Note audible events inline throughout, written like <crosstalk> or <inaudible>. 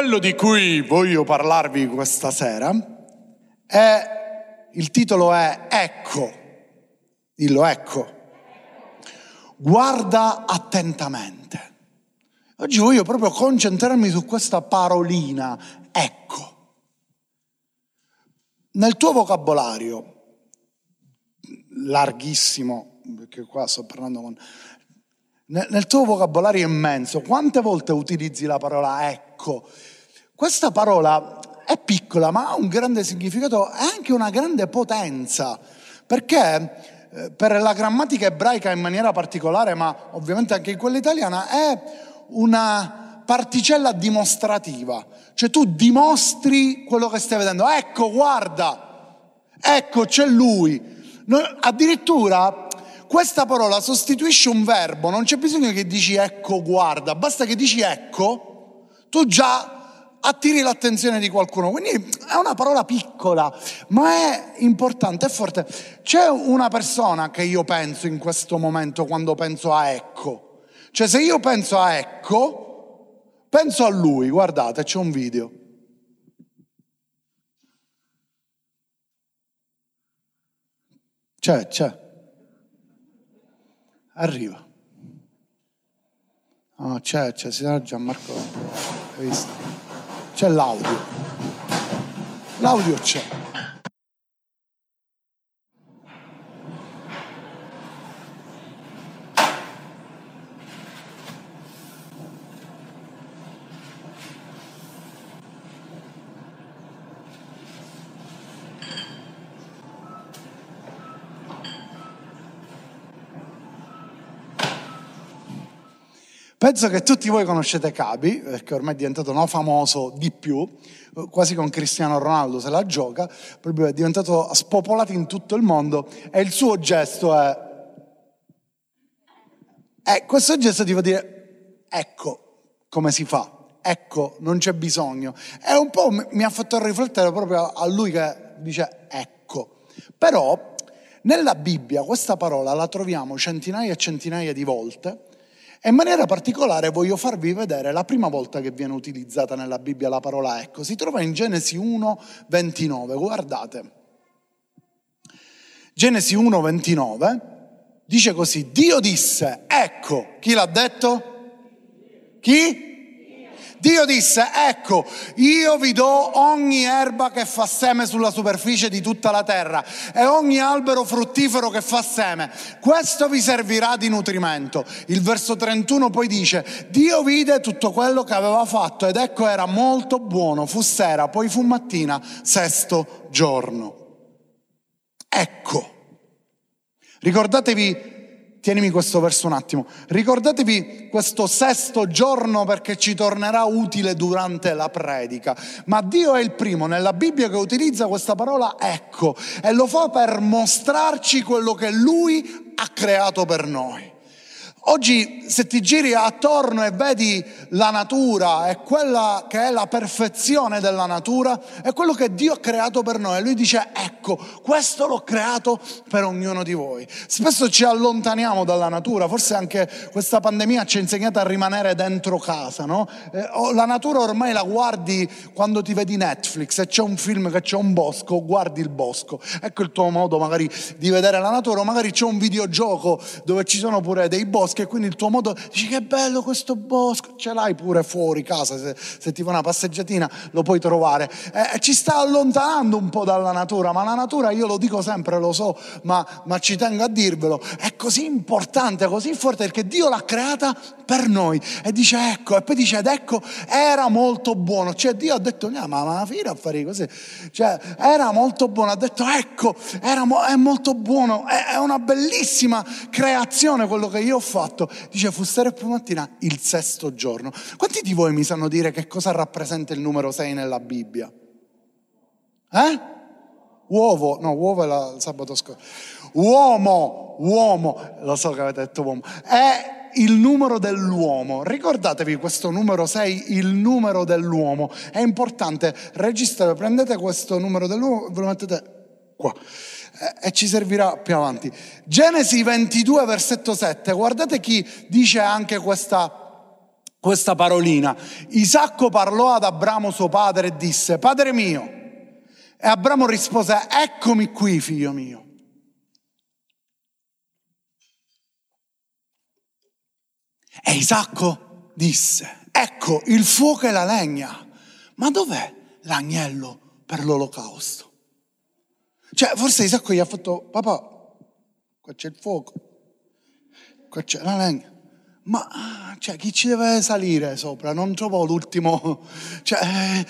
Quello di cui voglio parlarvi questa sera è, il titolo è Ecco, dillo ecco, guarda attentamente. Oggi voglio proprio concentrarmi su questa parolina, ecco. Nel tuo vocabolario, larghissimo, perché qua sto parlando con... Nel tuo vocabolario immenso, quante volte utilizzi la parola ecco? Questa parola è piccola, ma ha un grande significato e anche una grande potenza, perché eh, per la grammatica ebraica in maniera particolare, ma ovviamente anche in quella italiana, è una particella dimostrativa, cioè tu dimostri quello che stai vedendo. Ecco, guarda, ecco, c'è lui. Addirittura questa parola sostituisce un verbo, non c'è bisogno che dici ecco, guarda, basta che dici ecco, tu già attiri l'attenzione di qualcuno. Quindi è una parola piccola, ma è importante, è forte. C'è una persona che io penso in questo momento quando penso a ecco. Cioè se io penso a ecco, penso a lui, guardate, c'è un video. C'è, c'è. Arriva. Oh, c'è, c'è, si chiama Gianmarco. C'è l'audio. L'audio c'è. Penso che tutti voi conoscete Cabi, perché ormai è diventato no, famoso di più, quasi con Cristiano Ronaldo se la gioca, proprio è diventato spopolato in tutto il mondo e il suo gesto è... E questo gesto ti fa dire, ecco come si fa, ecco non c'è bisogno. E un po' mi ha fatto riflettere proprio a lui che dice ecco. Però nella Bibbia questa parola la troviamo centinaia e centinaia di volte e in maniera particolare voglio farvi vedere la prima volta che viene utilizzata nella Bibbia la parola ecco. Si trova in Genesi 1, 29. Guardate. Genesi 1, 29 dice così, Dio disse, ecco, chi l'ha detto? Chi? Dio disse, ecco, io vi do ogni erba che fa seme sulla superficie di tutta la terra e ogni albero fruttifero che fa seme. Questo vi servirà di nutrimento. Il verso 31 poi dice, Dio vide tutto quello che aveva fatto ed ecco era molto buono. Fu sera, poi fu mattina, sesto giorno. Ecco. Ricordatevi tienimi questo verso un attimo, ricordatevi questo sesto giorno perché ci tornerà utile durante la predica, ma Dio è il primo. Nella Bibbia che utilizza questa parola ecco e lo fa per mostrarci quello che Lui ha creato per noi. Oggi se ti giri attorno e vedi la natura e quella che è la perfezione della natura, è quello che Dio ha creato per noi. Lui dice, ecco, questo l'ho creato per ognuno di voi. Spesso ci allontaniamo dalla natura, forse anche questa pandemia ci ha insegnato a rimanere dentro casa, no? Eh, la natura ormai la guardi quando ti vedi Netflix e c'è un film che c'è un bosco, guardi il bosco. Ecco il tuo modo magari di vedere la natura, magari c'è un videogioco dove ci sono pure dei boschi boschi e quindi il tuo modo dici che bello questo bosco, ce l'hai pure fuori casa, se, se ti fa una passeggiatina lo puoi trovare. Eh, ci sta allontanando un po' dalla natura, ma la natura io lo dico sempre, lo so, ma, ma ci tengo a dirvelo, è così importante, così forte perché Dio l'ha creata per noi e dice ecco, e poi dice ed ecco era molto buono, cioè Dio ha detto ma, ma la fine a fare così, cioè era molto buono, ha detto ecco, era, è molto buono, è, è una bellissima creazione quello che io ho fatto fatto? Dice fu sera e mattina il sesto giorno. Quanti di voi mi sanno dire che cosa rappresenta il numero 6 nella Bibbia? Eh? Uovo, no, uovo è la, il sabato scorso. Uomo, uomo, lo so che avete detto uomo, è il numero dell'uomo. Ricordatevi questo numero 6, il numero dell'uomo. È importante, registrate, prendete questo numero dell'uomo e ve lo mettete qua e ci servirà più avanti. Genesi 22, versetto 7, guardate chi dice anche questa, questa parolina. Isacco parlò ad Abramo suo padre e disse, Padre mio. E Abramo rispose, eccomi qui, figlio mio. E Isacco disse, ecco il fuoco e la legna, ma dov'è l'agnello per l'olocausto? Cioè, forse Isacco gli ha fatto, papà, qua c'è il fuoco, qua c'è la legna. Ma cioè, chi ci deve salire sopra? Non trovo l'ultimo. <laughs> Cioè,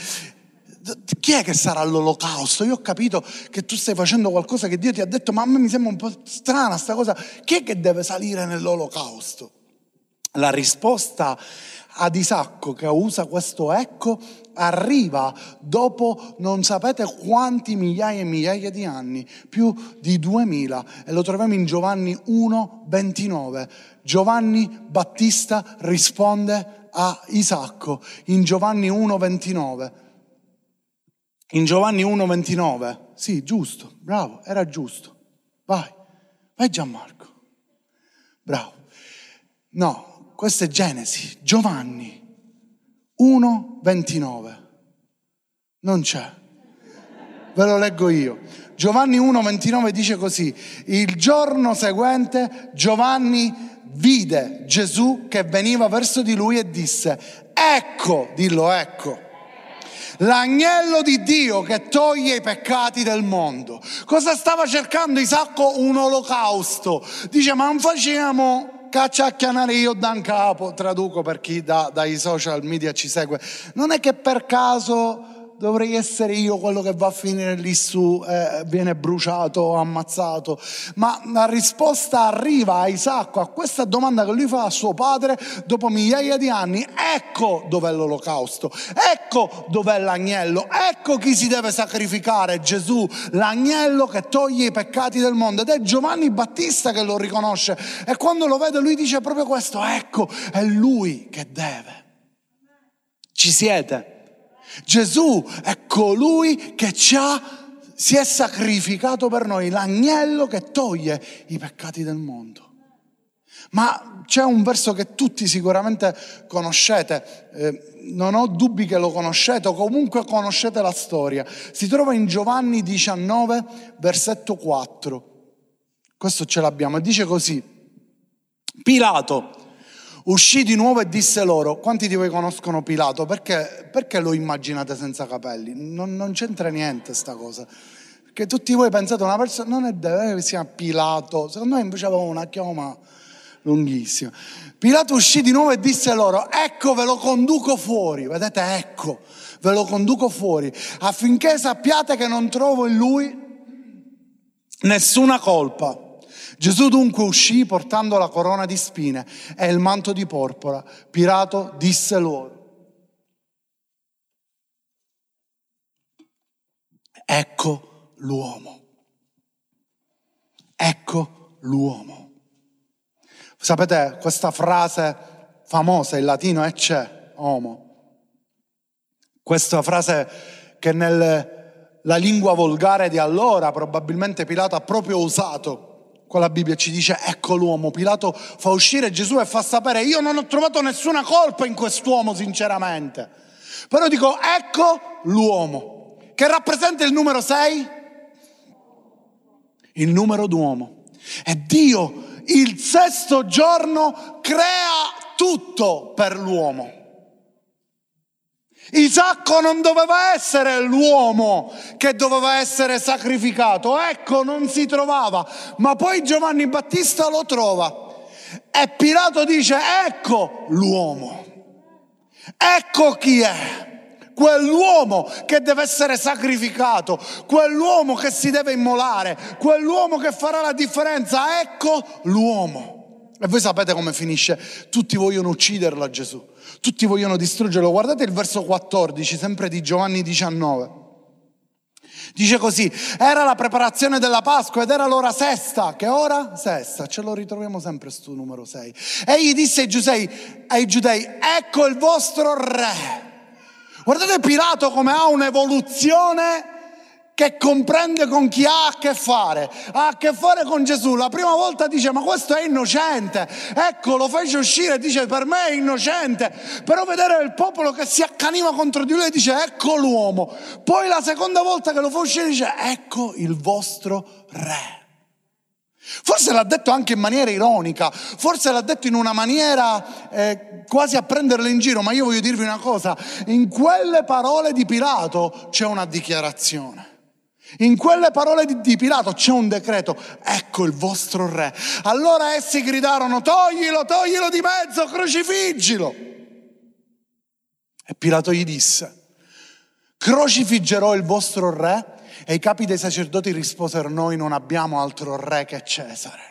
chi è che sarà all'olocausto? Io ho capito che tu stai facendo qualcosa che Dio ti ha detto, ma a me mi sembra un po' strana sta cosa. Chi è che deve salire nell'olocausto? La risposta ad Isacco che usa questo ecco arriva dopo non sapete quanti migliaia e migliaia di anni, più di duemila, e lo troviamo in Giovanni 1, 29. Giovanni Battista risponde a Isacco in Giovanni 1, 29. In Giovanni 1, 29. Sì, giusto, bravo, era giusto. Vai, vai Gianmarco. Bravo. No, questa è Genesi, Giovanni 1, 29. Non c'è. Ve lo leggo io. Giovanni 1, 29 dice così, il giorno seguente Giovanni vide Gesù che veniva verso di lui e disse, ecco, dillo ecco, l'agnello di Dio che toglie i peccati del mondo. Cosa stava cercando Isacco? Un olocausto. Dice, ma non facciamo cacciacchianare io da capo, traduco per chi da, dai social media ci segue, non è che per caso dovrei essere io quello che va a finire lì su, eh, viene bruciato, ammazzato. Ma la risposta arriva a Isacco a questa domanda che lui fa a suo padre dopo migliaia di anni. Ecco dov'è l'olocausto, ecco dov'è l'agnello, ecco chi si deve sacrificare, Gesù, l'agnello che toglie i peccati del mondo. Ed è Giovanni Battista che lo riconosce. E quando lo vede lui dice proprio questo, ecco, è lui che deve. Ci siete? Gesù è colui che ci ha, si è sacrificato per noi, l'agnello che toglie i peccati del mondo. Ma c'è un verso che tutti sicuramente conoscete, eh, non ho dubbi che lo conoscete o comunque conoscete la storia. Si trova in Giovanni 19, versetto 4. Questo ce l'abbiamo e dice così. Pilato Uscì di nuovo e disse loro, quanti di voi conoscono Pilato? Perché, perché lo immaginate senza capelli? Non, non c'entra niente sta cosa. Perché tutti voi pensate una persona, non è vero che si chiama Pilato, secondo me invece aveva una chioma lunghissima. Pilato uscì di nuovo e disse loro, ecco ve lo conduco fuori, vedete ecco, ve lo conduco fuori, affinché sappiate che non trovo in lui nessuna colpa. Gesù dunque uscì portando la corona di spine e il manto di porpora. Pilato disse loro, ecco l'uomo, ecco l'uomo. Sapete questa frase famosa in latino c'è, homo. Questa frase che nella lingua volgare di allora probabilmente Pilato ha proprio usato Qua la Bibbia ci dice, ecco l'uomo. Pilato fa uscire Gesù e fa sapere, io non ho trovato nessuna colpa in quest'uomo, sinceramente. Però dico, ecco l'uomo, che rappresenta il numero 6? Il numero d'uomo. E Dio il sesto giorno crea tutto per l'uomo. Isacco non doveva essere l'uomo che doveva essere sacrificato, ecco non si trovava, ma poi Giovanni Battista lo trova e Pilato dice ecco l'uomo, ecco chi è. Quell'uomo che deve essere sacrificato, quell'uomo che si deve immolare, quell'uomo che farà la differenza, ecco l'uomo. E voi sapete come finisce? Tutti vogliono ucciderlo a Gesù. Tutti vogliono distruggerlo. Guardate il verso 14, sempre di Giovanni 19. Dice così, era la preparazione della Pasqua ed era l'ora sesta. Che ora? Sesta, ce lo ritroviamo sempre sto numero 6. Egli disse ai giudei, ai giudei, ecco il vostro re. Guardate Pilato come ha un'evoluzione che comprende con chi ha a che fare. Ha a che fare con Gesù. La prima volta dice ma questo è innocente. Ecco, lo fece uscire e dice per me è innocente. Però vedere il popolo che si accaniva contro di lui e dice ecco l'uomo. Poi la seconda volta che lo fa uscire dice ecco il vostro re. Forse l'ha detto anche in maniera ironica, forse l'ha detto in una maniera eh, quasi a prenderlo in giro, ma io voglio dirvi una cosa, in quelle parole di Pilato c'è una dichiarazione. In quelle parole di, di Pilato c'è un decreto, ecco il vostro re. Allora essi gridarono, toglilo, toglilo di mezzo, crocifiggilo. E Pilato gli disse, crocifiggerò il vostro re e i capi dei sacerdoti risposero, noi non abbiamo altro re che Cesare.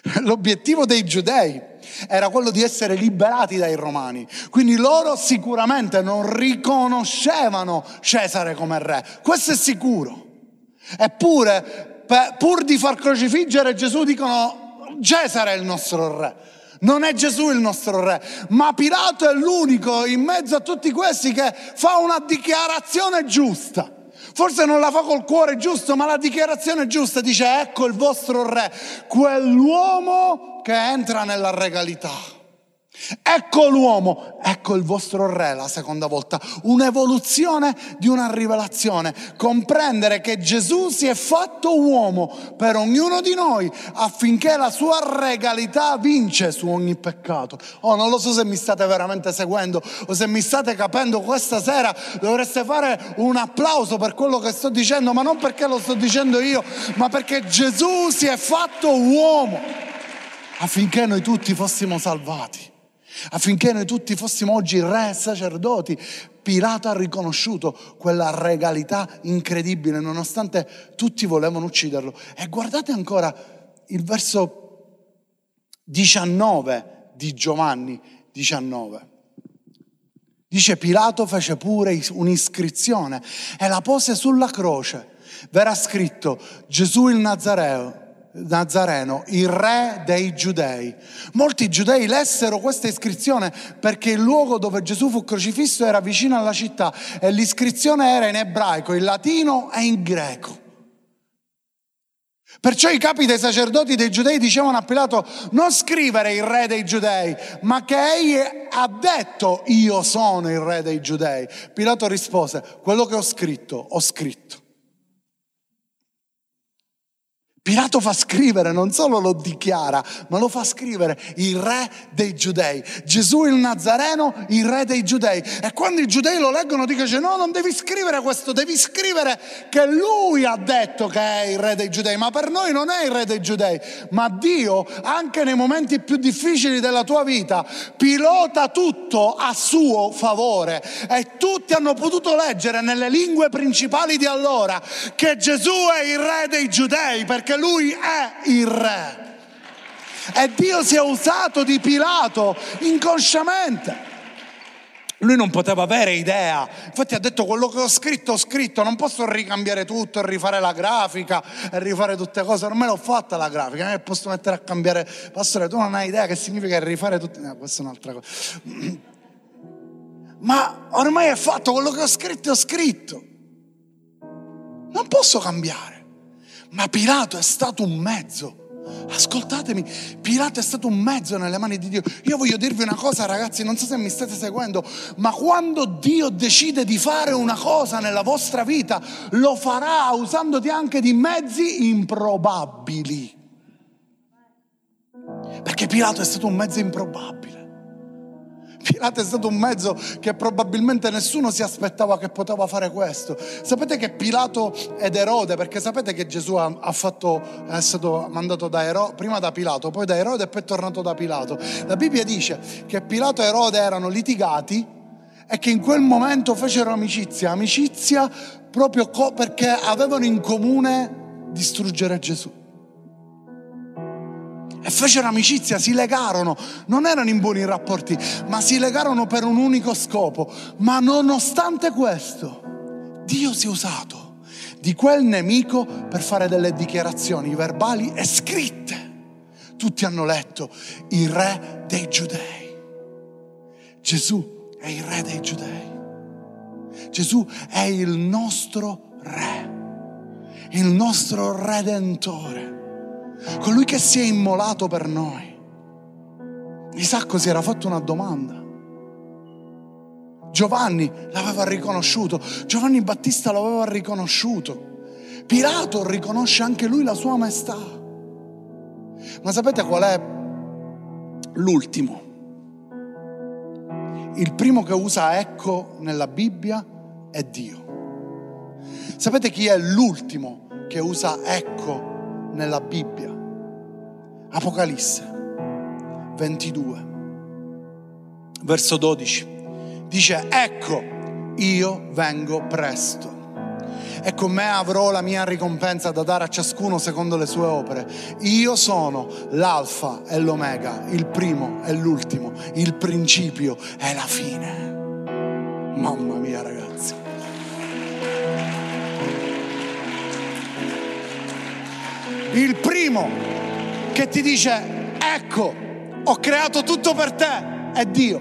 <laughs> L'obiettivo dei giudei era quello di essere liberati dai romani, quindi loro sicuramente non riconoscevano Cesare come re, questo è sicuro. Eppure, pur di far crocifiggere Gesù, dicono Cesare è il nostro re. Non è Gesù il nostro re, ma Pilato è l'unico in mezzo a tutti questi che fa una dichiarazione giusta. Forse non la fa col cuore giusto, ma la dichiarazione giusta dice ecco il vostro re, quell'uomo che entra nella regalità. Ecco l'uomo, ecco il vostro re la seconda volta, un'evoluzione di una rivelazione, comprendere che Gesù si è fatto uomo per ognuno di noi affinché la sua regalità vince su ogni peccato. Oh, non lo so se mi state veramente seguendo o se mi state capendo. Questa sera, dovreste fare un applauso per quello che sto dicendo, ma non perché lo sto dicendo io, ma perché Gesù si è fatto uomo affinché noi tutti fossimo salvati affinché noi tutti fossimo oggi re e sacerdoti. Pilato ha riconosciuto quella regalità incredibile, nonostante tutti volevano ucciderlo. E guardate ancora il verso 19 di Giovanni 19. Dice Pilato fece pure un'iscrizione e la pose sulla croce. Verrà scritto Gesù il Nazareo Nazareno, il re dei giudei. Molti giudei lessero questa iscrizione perché il luogo dove Gesù fu crocifisso era vicino alla città e l'iscrizione era in ebraico, in latino e in greco. Perciò i capi dei sacerdoti dei giudei dicevano a Pilato non scrivere il re dei giudei, ma che egli ha detto io sono il re dei giudei. Pilato rispose, quello che ho scritto, ho scritto. Pilato fa scrivere, non solo lo dichiara, ma lo fa scrivere il re dei giudei. Gesù il Nazareno, il re dei giudei. E quando i giudei lo leggono dicono, no, non devi scrivere questo, devi scrivere che lui ha detto che è il re dei giudei. Ma per noi non è il re dei giudei, ma Dio, anche nei momenti più difficili della tua vita, pilota tutto a suo favore. E tutti hanno potuto leggere nelle lingue principali di allora che Gesù è il re dei giudei, perché perché lui è il re. E Dio si è usato di Pilato inconsciamente. Lui non poteva avere idea, infatti ha detto quello che ho scritto, ho scritto, non posso ricambiare tutto rifare la grafica e rifare tutte le cose, ormai l'ho fatta la grafica, non posso mettere a cambiare, pastore tu non hai idea che significa rifare tutto, no, questa è un'altra cosa. <clears throat> Ma ormai è fatto, quello che ho scritto ho scritto, non posso cambiare. Ma Pilato è stato un mezzo. Ascoltatemi, Pilato è stato un mezzo nelle mani di Dio. Io voglio dirvi una cosa, ragazzi, non so se mi state seguendo, ma quando Dio decide di fare una cosa nella vostra vita, lo farà usandoti anche di mezzi improbabili. Perché Pilato è stato un mezzo improbabile. Pilato è stato un mezzo che probabilmente nessuno si aspettava che poteva fare questo. Sapete che Pilato ed Erode, perché sapete che Gesù ha fatto, è stato mandato da Erode, prima da Pilato, poi da Erode e poi è tornato da Pilato. La Bibbia dice che Pilato e Erode erano litigati e che in quel momento fecero amicizia, amicizia proprio perché avevano in comune distruggere Gesù e fecero amicizia, si legarono, non erano in buoni rapporti, ma si legarono per un unico scopo. Ma nonostante questo, Dio si è usato di quel nemico per fare delle dichiarazioni verbali e scritte. Tutti hanno letto il re dei giudei. Gesù è il re dei giudei. Gesù è il nostro Re, il nostro Redentore, colui che si è immolato per noi. Isacco si era fatto una domanda. Giovanni l'aveva riconosciuto, Giovanni Battista l'aveva riconosciuto. Pilato riconosce anche lui la sua maestà. Ma sapete qual è l'ultimo? Il primo che usa ecco nella Bibbia è Dio. Sapete chi è l'ultimo che usa ecco nella Bibbia? Apocalisse 22, verso 12. Dice, ecco, io vengo presto e con me avrò la mia ricompensa da dare a ciascuno secondo le sue opere. Io sono l'alfa e l'omega, il primo e l'ultimo, il principio e la fine. Mamma mia ragazzi. Il primo che ti dice, ecco, ho creato tutto per te, è Dio.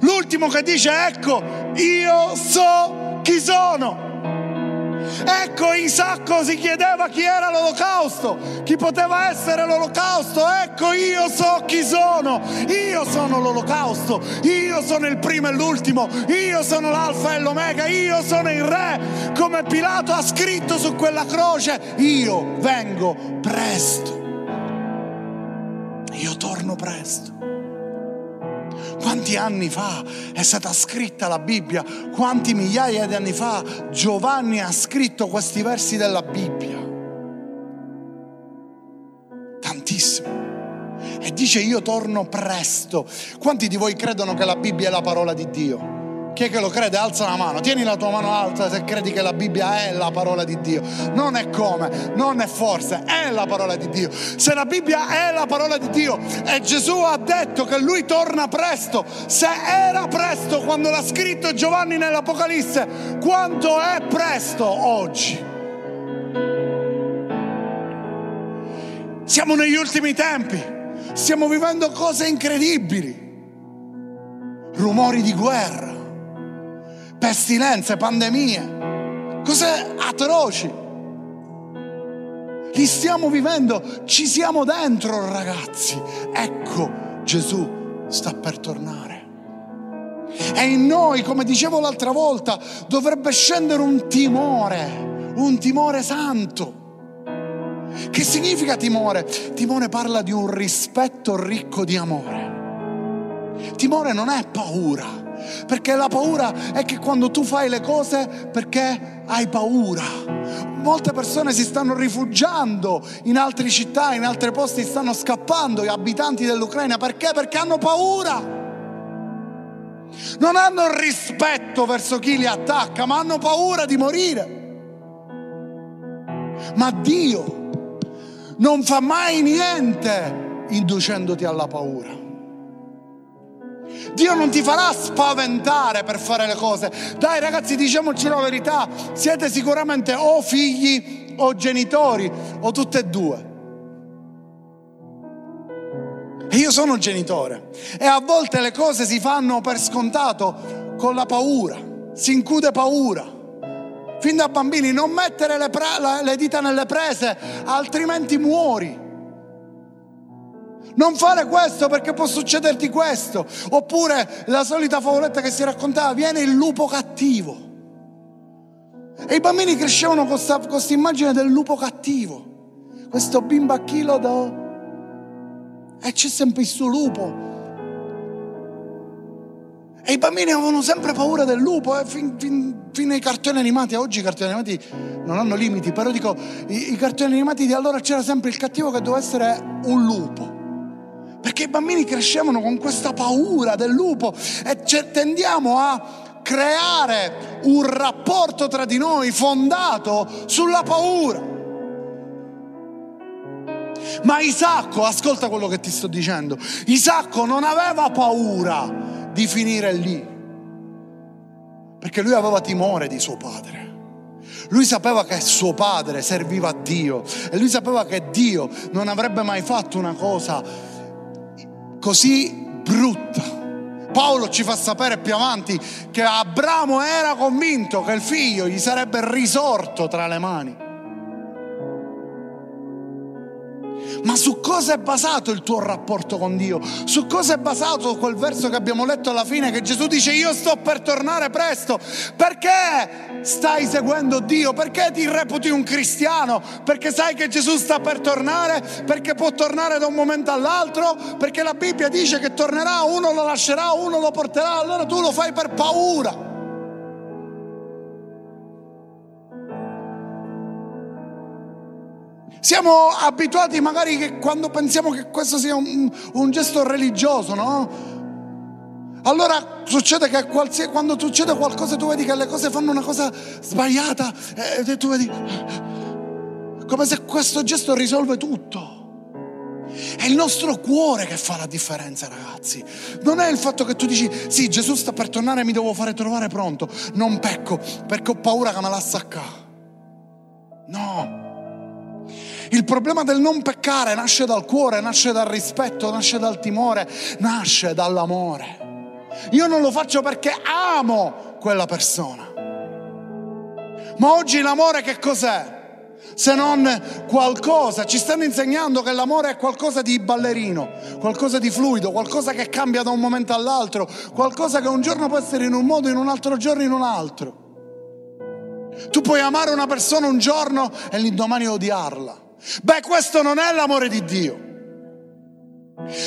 L'ultimo che dice, ecco, io so chi sono. Ecco Isacco si chiedeva chi era l'olocausto, chi poteva essere l'olocausto. Ecco io so chi sono, io sono l'olocausto, io sono il primo e l'ultimo, io sono l'alfa e l'omega, io sono il re, come Pilato ha scritto su quella croce, io vengo presto, torno presto. Quanti anni fa è stata scritta la Bibbia? Quanti migliaia di anni fa Giovanni ha scritto questi versi della Bibbia? Tantissimo. E dice io torno presto. Quanti di voi credono che la Bibbia è la parola di Dio? Chi è che lo crede? Alza la mano. Tieni la tua mano alta se credi che la Bibbia è la parola di Dio. Non è come, non è forse, è la parola di Dio. Se la Bibbia è la parola di Dio e Gesù ha detto che lui torna presto, se era presto quando l'ha scritto Giovanni nell'Apocalisse, quanto è presto oggi? Siamo negli ultimi tempi, stiamo vivendo cose incredibili, rumori di guerra pestilenze, pandemie, cose atroci. Li stiamo vivendo, ci siamo dentro ragazzi. Ecco, Gesù sta per tornare. E in noi, come dicevo l'altra volta, dovrebbe scendere un timore, un timore santo. Che significa timore? Timore parla di un rispetto ricco di amore. Timore non è paura. Perché la paura è che quando tu fai le cose perché hai paura. Molte persone si stanno rifugiando in altre città, in altri posti, stanno scappando, gli abitanti dell'Ucraina. Perché? Perché hanno paura. Non hanno rispetto verso chi li attacca, ma hanno paura di morire. Ma Dio non fa mai niente inducendoti alla paura. Dio non ti farà spaventare per fare le cose. Dai ragazzi, diciamoci la verità, siete sicuramente o figli o genitori o tutte e due. E io sono genitore e a volte le cose si fanno per scontato con la paura, si include paura. Fin da bambini non mettere le, pre- le dita nelle prese, altrimenti muori. Non fare questo perché può succederti questo. Oppure la solita favoletta che si raccontava, viene il lupo cattivo. E i bambini crescevano con questa immagine del lupo cattivo. Questo bimbo a chilo da... E c'è sempre il suo lupo. E i bambini avevano sempre paura del lupo, eh, fin, fin, fino ai cartoni animati. Oggi i cartoni animati non hanno limiti, però dico, i, i cartoni animati di allora c'era sempre il cattivo che doveva essere un lupo. Perché i bambini crescevano con questa paura del lupo e tendiamo a creare un rapporto tra di noi fondato sulla paura. Ma Isacco, ascolta quello che ti sto dicendo, Isacco non aveva paura di finire lì, perché lui aveva timore di suo padre. Lui sapeva che suo padre serviva a Dio e lui sapeva che Dio non avrebbe mai fatto una cosa così brutta Paolo ci fa sapere più avanti che Abramo era convinto che il figlio gli sarebbe risorto tra le mani. Ma su cosa è basato il tuo rapporto con Dio? Su cosa è basato quel verso che abbiamo letto alla fine che Gesù dice io sto per tornare presto? Perché stai seguendo Dio? Perché ti reputi un cristiano? Perché sai che Gesù sta per tornare? Perché può tornare da un momento all'altro? Perché la Bibbia dice che tornerà, uno lo lascerà, uno lo porterà, allora tu lo fai per paura. Siamo abituati magari che quando pensiamo che questo sia un, un gesto religioso, no? Allora succede che quando succede qualcosa tu vedi che le cose fanno una cosa sbagliata e tu vedi come se questo gesto risolve tutto. È il nostro cuore che fa la differenza, ragazzi. Non è il fatto che tu dici, sì, Gesù sta per tornare, mi devo fare trovare pronto. Non pecco perché ho paura che me la sacca. No. Il problema del non peccare nasce dal cuore, nasce dal rispetto, nasce dal timore, nasce dall'amore. Io non lo faccio perché amo quella persona. Ma oggi l'amore che cos'è? Se non qualcosa, ci stanno insegnando che l'amore è qualcosa di ballerino, qualcosa di fluido, qualcosa che cambia da un momento all'altro, qualcosa che un giorno può essere in un modo, in un altro giorno in un altro. Tu puoi amare una persona un giorno e l'indomani odiarla. Beh, questo non è l'amore di Dio.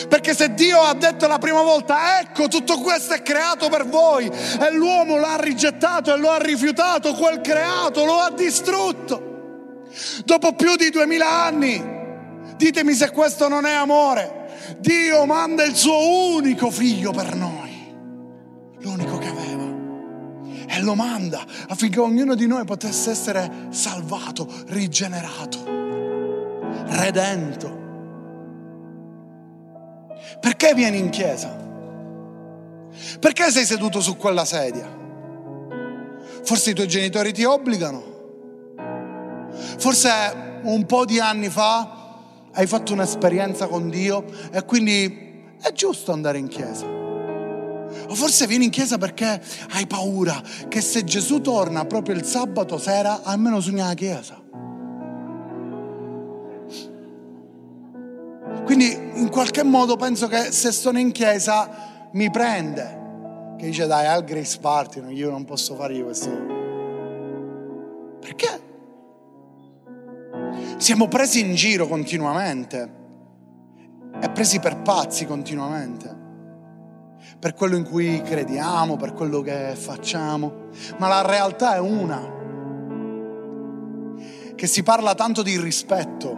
Perché se Dio ha detto la prima volta, ecco tutto questo è creato per voi, e l'uomo l'ha rigettato e lo ha rifiutato, quel creato lo ha distrutto. Dopo più di duemila anni, ditemi se questo non è amore. Dio manda il suo unico figlio per noi, l'unico che aveva. E lo manda affinché ognuno di noi potesse essere salvato, rigenerato redento. Perché vieni in chiesa? Perché sei seduto su quella sedia? Forse i tuoi genitori ti obbligano. Forse un po' di anni fa hai fatto un'esperienza con Dio e quindi è giusto andare in chiesa. O forse vieni in chiesa perché hai paura che se Gesù torna proprio il sabato sera, almeno sogni la chiesa. Quindi in qualche modo penso che se sono in chiesa mi prende. Che dice dai al Grace Party, io non posso fare io questo. Perché? Siamo presi in giro continuamente e presi per pazzi continuamente per quello in cui crediamo, per quello che facciamo, ma la realtà è una, che si parla tanto di rispetto,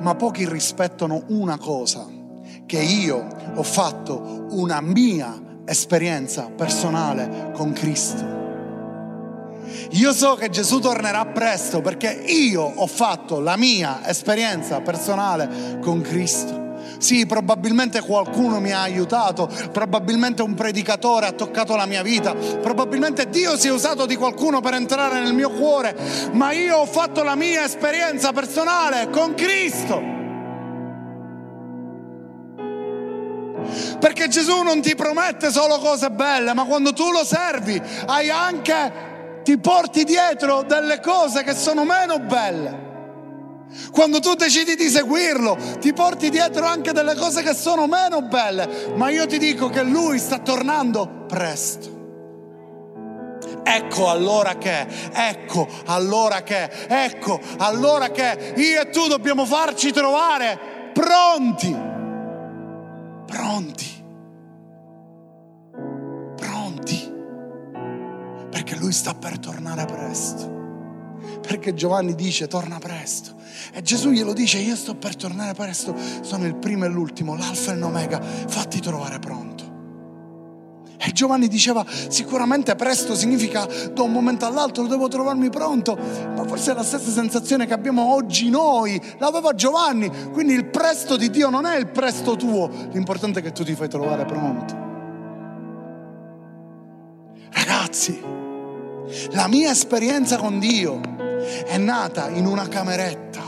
ma pochi rispettano una cosa, che io ho fatto una mia esperienza personale con Cristo. Io so che Gesù tornerà presto perché io ho fatto la mia esperienza personale con Cristo. Sì, probabilmente qualcuno mi ha aiutato, probabilmente un predicatore ha toccato la mia vita, probabilmente Dio si è usato di qualcuno per entrare nel mio cuore, ma io ho fatto la mia esperienza personale con Cristo. Perché Gesù non ti promette solo cose belle, ma quando tu lo servi hai anche, ti porti dietro delle cose che sono meno belle. Quando tu decidi di seguirlo, ti porti dietro anche delle cose che sono meno belle, ma io ti dico che lui sta tornando presto. Ecco allora che, ecco allora che, ecco allora che io e tu dobbiamo farci trovare pronti, pronti, pronti, perché lui sta per tornare presto. Perché Giovanni dice torna presto. E Gesù glielo dice, io sto per tornare presto, sono il primo e l'ultimo, l'alfa e l'omega, fatti trovare pronto. E Giovanni diceva, sicuramente presto significa da un momento all'altro devo trovarmi pronto, ma forse è la stessa sensazione che abbiamo oggi noi, l'aveva Giovanni, quindi il presto di Dio non è il presto tuo, l'importante è che tu ti fai trovare pronto. Ragazzi, la mia esperienza con Dio è nata in una cameretta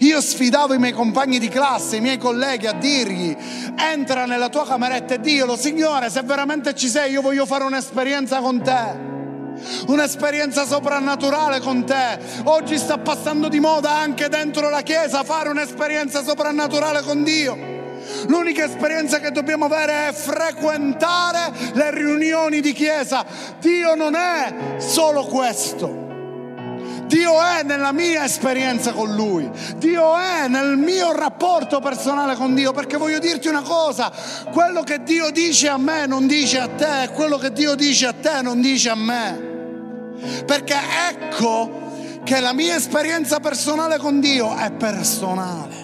Io sfidavo i miei compagni di classe, i miei colleghi a dirgli, entra nella tua cameretta e dillo, Signore, se veramente ci sei, io voglio fare un'esperienza con te un'esperienza soprannaturale con te. Oggi sta passando di moda anche dentro la Chiesa fare un'esperienza soprannaturale con Dio. L'unica esperienza che dobbiamo avere è frequentare le riunioni di chiesa. Dio non è solo questo. Dio è nella mia esperienza con Lui, Dio è nel mio rapporto personale con Dio, perché voglio dirti una cosa, quello che Dio dice a me non dice a te, quello che Dio dice a te non dice a me. Perché ecco che la mia esperienza personale con Dio è personale.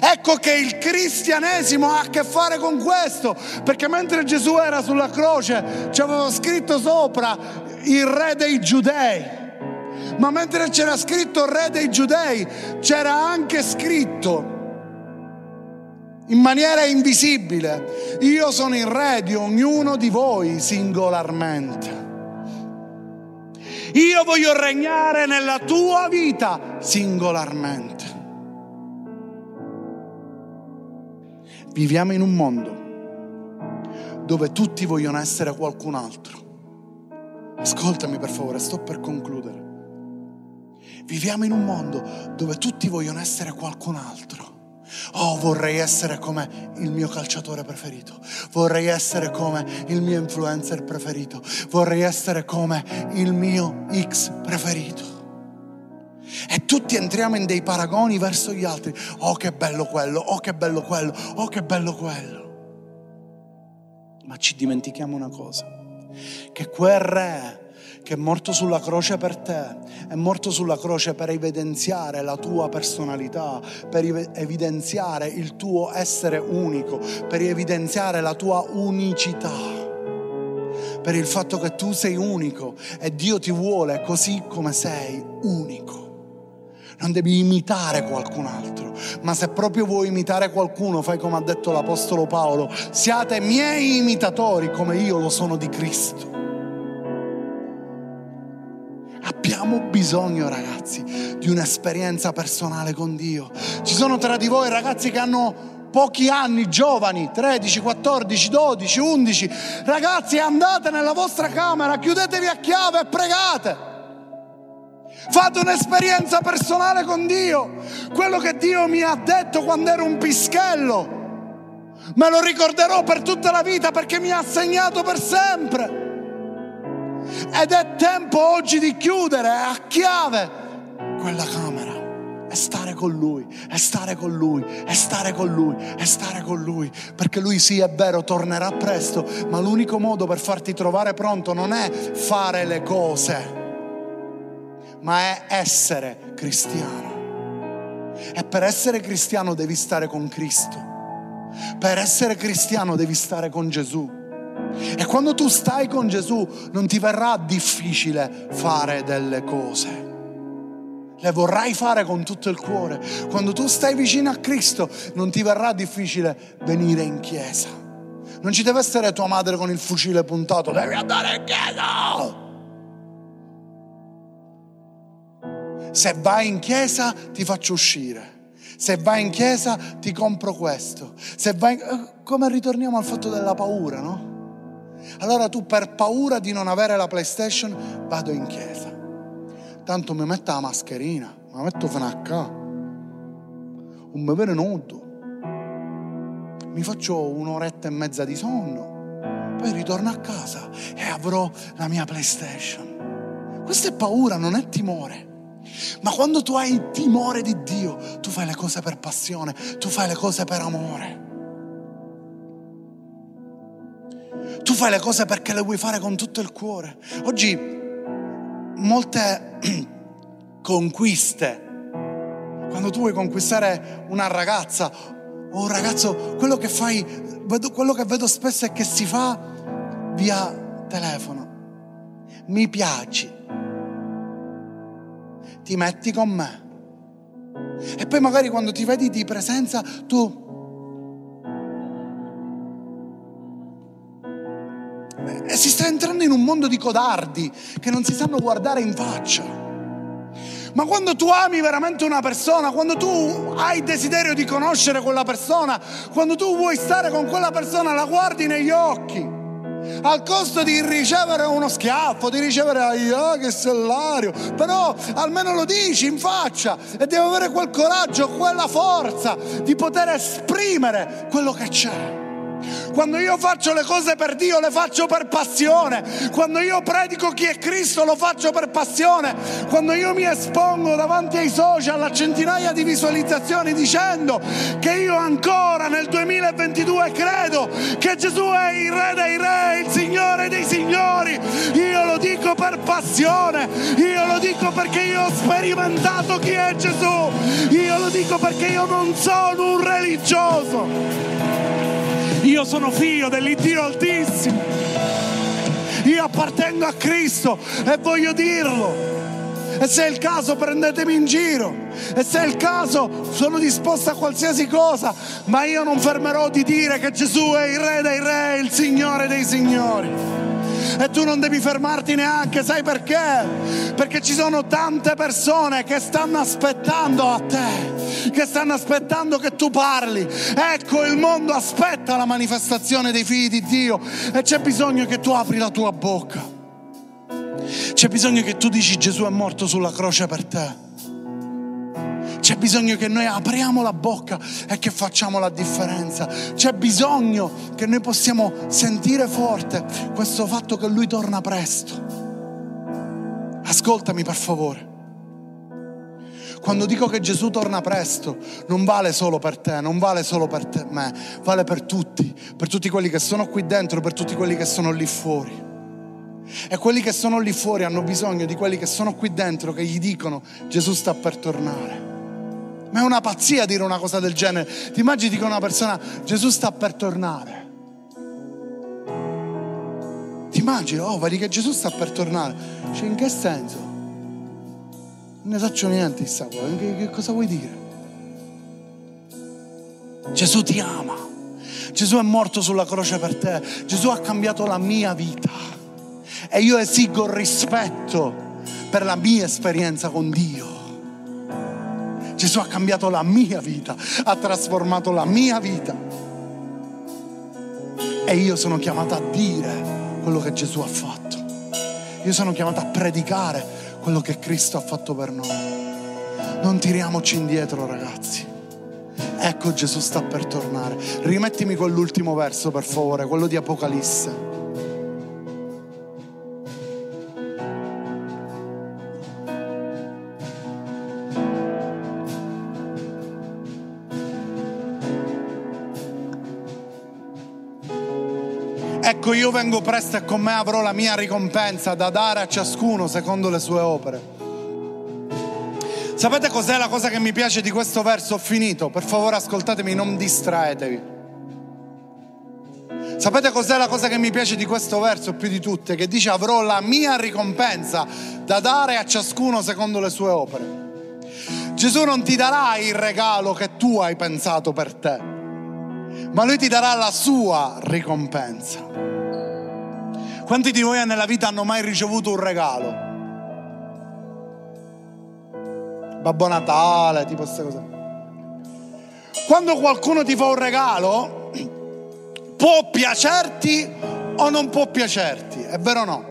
Ecco che il cristianesimo ha a che fare con questo, perché mentre Gesù era sulla croce ci aveva scritto sopra il re dei giudei, ma mentre c'era scritto re dei giudei c'era anche scritto in maniera invisibile, io sono il re di ognuno di voi singolarmente. Io voglio regnare nella tua vita singolarmente. Viviamo in un mondo dove tutti vogliono essere qualcun altro. Ascoltami per favore, sto per concludere. Viviamo in un mondo dove tutti vogliono essere qualcun altro. Oh, vorrei essere come il mio calciatore preferito, vorrei essere come il mio influencer preferito, vorrei essere come il mio X preferito. E tutti entriamo in dei paragoni verso gli altri. Oh, che bello quello, oh, che bello quello, oh, che bello quello. Ma ci dimentichiamo una cosa, che quel re che è morto sulla croce per te, è morto sulla croce per evidenziare la tua personalità, per evidenziare il tuo essere unico, per evidenziare la tua unicità per il fatto che tu sei unico e Dio ti vuole così come sei unico. Non devi imitare qualcun altro, ma se proprio vuoi imitare qualcuno, fai come ha detto l'Apostolo Paolo, siate miei imitatori come io lo sono di Cristo. Abbiamo bisogno, ragazzi, di un'esperienza personale con Dio. Ci sono tra di voi ragazzi che hanno pochi anni, giovani, 13, 14, 12, 11. Ragazzi, andate nella vostra camera, chiudetevi a chiave e pregate. Fate un'esperienza personale con Dio. Quello che Dio mi ha detto quando ero un pischello. Me lo ricorderò per tutta la vita perché mi ha segnato per sempre. Ed è tempo oggi di chiudere a chiave quella camera e stare con lui, e stare con lui, e stare con lui, e stare con lui. Perché lui sì è vero, tornerà presto, ma l'unico modo per farti trovare pronto non è fare le cose, ma è essere cristiano. E per essere cristiano devi stare con Cristo. Per essere cristiano devi stare con Gesù. E quando tu stai con Gesù non ti verrà difficile fare delle cose. Le vorrai fare con tutto il cuore. Quando tu stai vicino a Cristo non ti verrà difficile venire in chiesa. Non ci deve essere tua madre con il fucile puntato, devi andare in chiesa. Se vai in chiesa ti faccio uscire. Se vai in chiesa ti compro questo. Se vai in... Eh, come ritorniamo al fatto della paura, no? Allora tu per paura di non avere la PlayStation vado in chiesa. Tanto mi metto la mascherina, mi metto fino a qua. Un bevere nudo. Mi faccio un'oretta e mezza di sonno. Poi ritorno a casa e avrò la mia PlayStation. Questa è paura, non è timore. Ma quando tu hai il timore di Dio, tu fai le cose per passione, tu fai le cose per amore. Tu fai le cose perché le vuoi fare con tutto il cuore. Oggi molte <clears throat> conquiste, quando tu vuoi conquistare una ragazza o un ragazzo, quello che fai, quello che vedo spesso è che si fa via telefono. Mi piaci, ti metti con me. E poi magari quando ti vedi di presenza tu si sta entrando in un mondo di codardi che non si sanno guardare in faccia. Ma quando tu ami veramente una persona, quando tu hai desiderio di conoscere quella persona, quando tu vuoi stare con quella persona, la guardi negli occhi. Al costo di ricevere uno schiaffo, di ricevere ah, che salario, però almeno lo dici in faccia e devi avere quel coraggio, quella forza di poter esprimere quello che c'è. Quando io faccio le cose per Dio, le faccio per passione. Quando io predico chi è Cristo, lo faccio per passione. Quando io mi espongo davanti ai social a centinaia di visualizzazioni dicendo che io ancora nel 2022 credo che Gesù è il Re dei Re, il Signore dei Signori, io lo dico per passione. Io lo dico perché io ho sperimentato chi è Gesù. Io lo dico perché io non sono un religioso. Io sono figlio dell'Iddio Altissimo. Io appartengo a Cristo e voglio dirlo. E se è il caso prendetemi in giro. E se è il caso sono disposto a qualsiasi cosa. Ma io non fermerò di dire che Gesù è il Re dei Re, il Signore dei Signori e tu non devi fermarti neanche, sai perché? Perché ci sono tante persone che stanno aspettando a te, che stanno aspettando che tu parli. Ecco, il mondo aspetta la manifestazione dei figli di Dio e c'è bisogno che tu apri la tua bocca. C'è bisogno che tu dici Gesù è morto sulla croce per te. C'è bisogno che noi apriamo la bocca e che facciamo la differenza. C'è bisogno che noi possiamo sentire forte questo fatto che Lui torna presto. Ascoltami per favore. Quando dico che Gesù torna presto, non vale solo per te, non vale solo per te, me, vale per tutti, per tutti quelli che sono qui dentro, per tutti quelli che sono lì fuori. E quelli che sono lì fuori hanno bisogno di quelli che sono qui dentro che gli dicono Gesù sta per tornare. Ma è una pazzia dire una cosa del genere. Ti immagini che una persona, Gesù sta per tornare. Ti immagini, oh, vedi che Gesù sta per tornare. Cioè, in che senso? Non ne faccio niente, chissà. Che, che cosa vuoi dire? Gesù ti ama. Gesù è morto sulla croce per te. Gesù ha cambiato la mia vita. E io esigo rispetto per la mia esperienza con Dio. Gesù ha cambiato la mia vita, ha trasformato la mia vita. E io sono chiamato a dire quello che Gesù ha fatto. Io sono chiamato a predicare quello che Cristo ha fatto per noi. Non tiriamoci indietro, ragazzi. Ecco Gesù sta per tornare. Rimettimi quell'ultimo verso, per favore, quello di Apocalisse. Io vengo presto e con me avrò la mia ricompensa da dare a ciascuno secondo le sue opere. Sapete cos'è la cosa che mi piace di questo verso? Ho finito, per favore ascoltatemi, non distraetevi. Sapete cos'è la cosa che mi piace di questo verso più di tutte? Che dice avrò la mia ricompensa da dare a ciascuno secondo le sue opere. Gesù non ti darà il regalo che tu hai pensato per te, ma lui ti darà la sua ricompensa. Quanti di voi nella vita hanno mai ricevuto un regalo? Babbo Natale, tipo queste cose. Quando qualcuno ti fa un regalo, può piacerti o non può piacerti, è vero o no?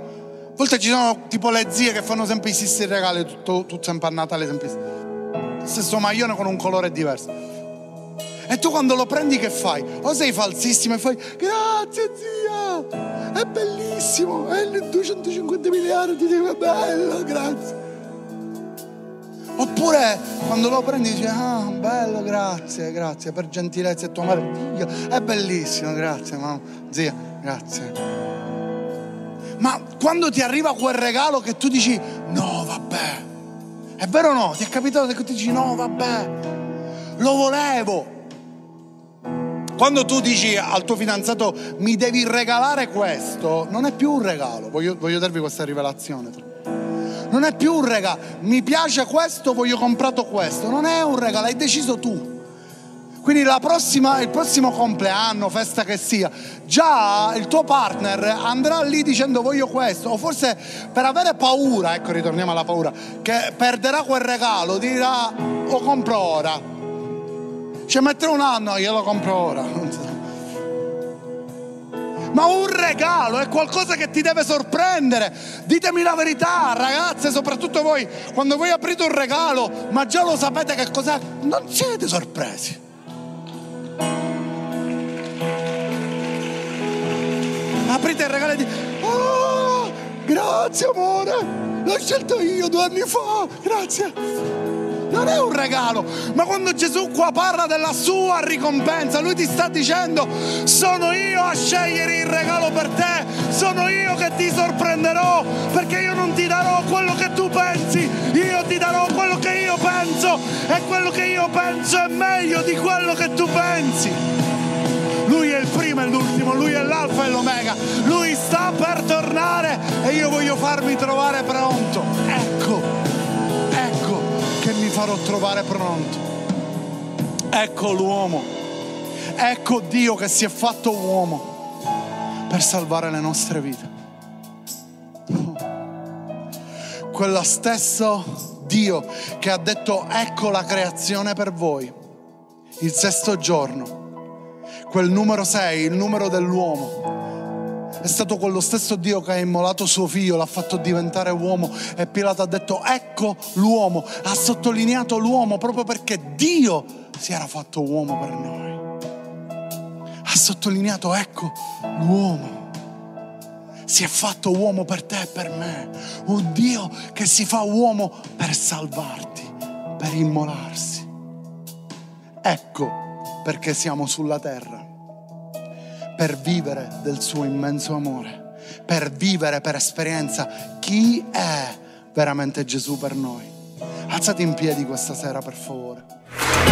A volte ci sono tipo le zie che fanno sempre i stessi regali, tutto, tutto sempre a Natale, sempre stesso maglione con un colore diverso. E tu quando lo prendi che fai? O sei falsissimo e fai grazie zia, è bellissimo, è 250 miliardi, è bello, grazie. Oppure quando lo prendi dici, ah bello, grazie, grazie, per gentilezza e tua madre, è bellissimo, grazie mamma, zia, grazie. Ma quando ti arriva quel regalo che tu dici, no vabbè, è vero o no? Ti è capitato che tu dici, no vabbè, lo volevo, quando tu dici al tuo fidanzato mi devi regalare questo, non è più un regalo, voglio, voglio darvi questa rivelazione. Non è più un regalo, mi piace questo, voglio comprato questo, non è un regalo, hai deciso tu. Quindi prossima, il prossimo compleanno, festa che sia, già il tuo partner andrà lì dicendo voglio questo, o forse per avere paura, ecco ritorniamo alla paura, che perderà quel regalo, dirà lo compro ora. Ci metterà un anno, io lo compro ora. Ma un regalo è qualcosa che ti deve sorprendere. Ditemi la verità, ragazze, soprattutto voi, quando voi aprite un regalo, ma già lo sapete che cos'è, non siete sorpresi. aprite il regalo e dite, oh, grazie amore, l'ho scelto io due anni fa, grazie. Non è un regalo, ma quando Gesù qua parla della sua ricompensa, lui ti sta dicendo, sono io a scegliere il regalo per te, sono io che ti sorprenderò, perché io non ti darò quello che tu pensi, io ti darò quello che io penso e quello che io penso è meglio di quello che tu pensi. Lui è il primo e l'ultimo, Lui è l'alfa e l'omega. Lui sta per tornare e io voglio farmi trovare pronto. Ecco, che mi farò trovare pronto. Ecco l'uomo, ecco Dio che si è fatto uomo per salvare le nostre vite. Quello stesso Dio che ha detto ecco la creazione per voi, il sesto giorno quel numero 6, il numero dell'uomo. È stato quello stesso Dio che ha immolato suo figlio, l'ha fatto diventare uomo e Pilato ha detto ecco l'uomo, ha sottolineato l'uomo proprio perché Dio si era fatto uomo per noi. Ha sottolineato ecco l'uomo si è fatto uomo per te e per me. Un Dio che si fa uomo per salvarti, per immolarsi. Ecco perché siamo sulla terra, per vivere del suo immenso amore, per vivere per esperienza chi è veramente Gesù per noi. Alzati in piedi questa sera per favore.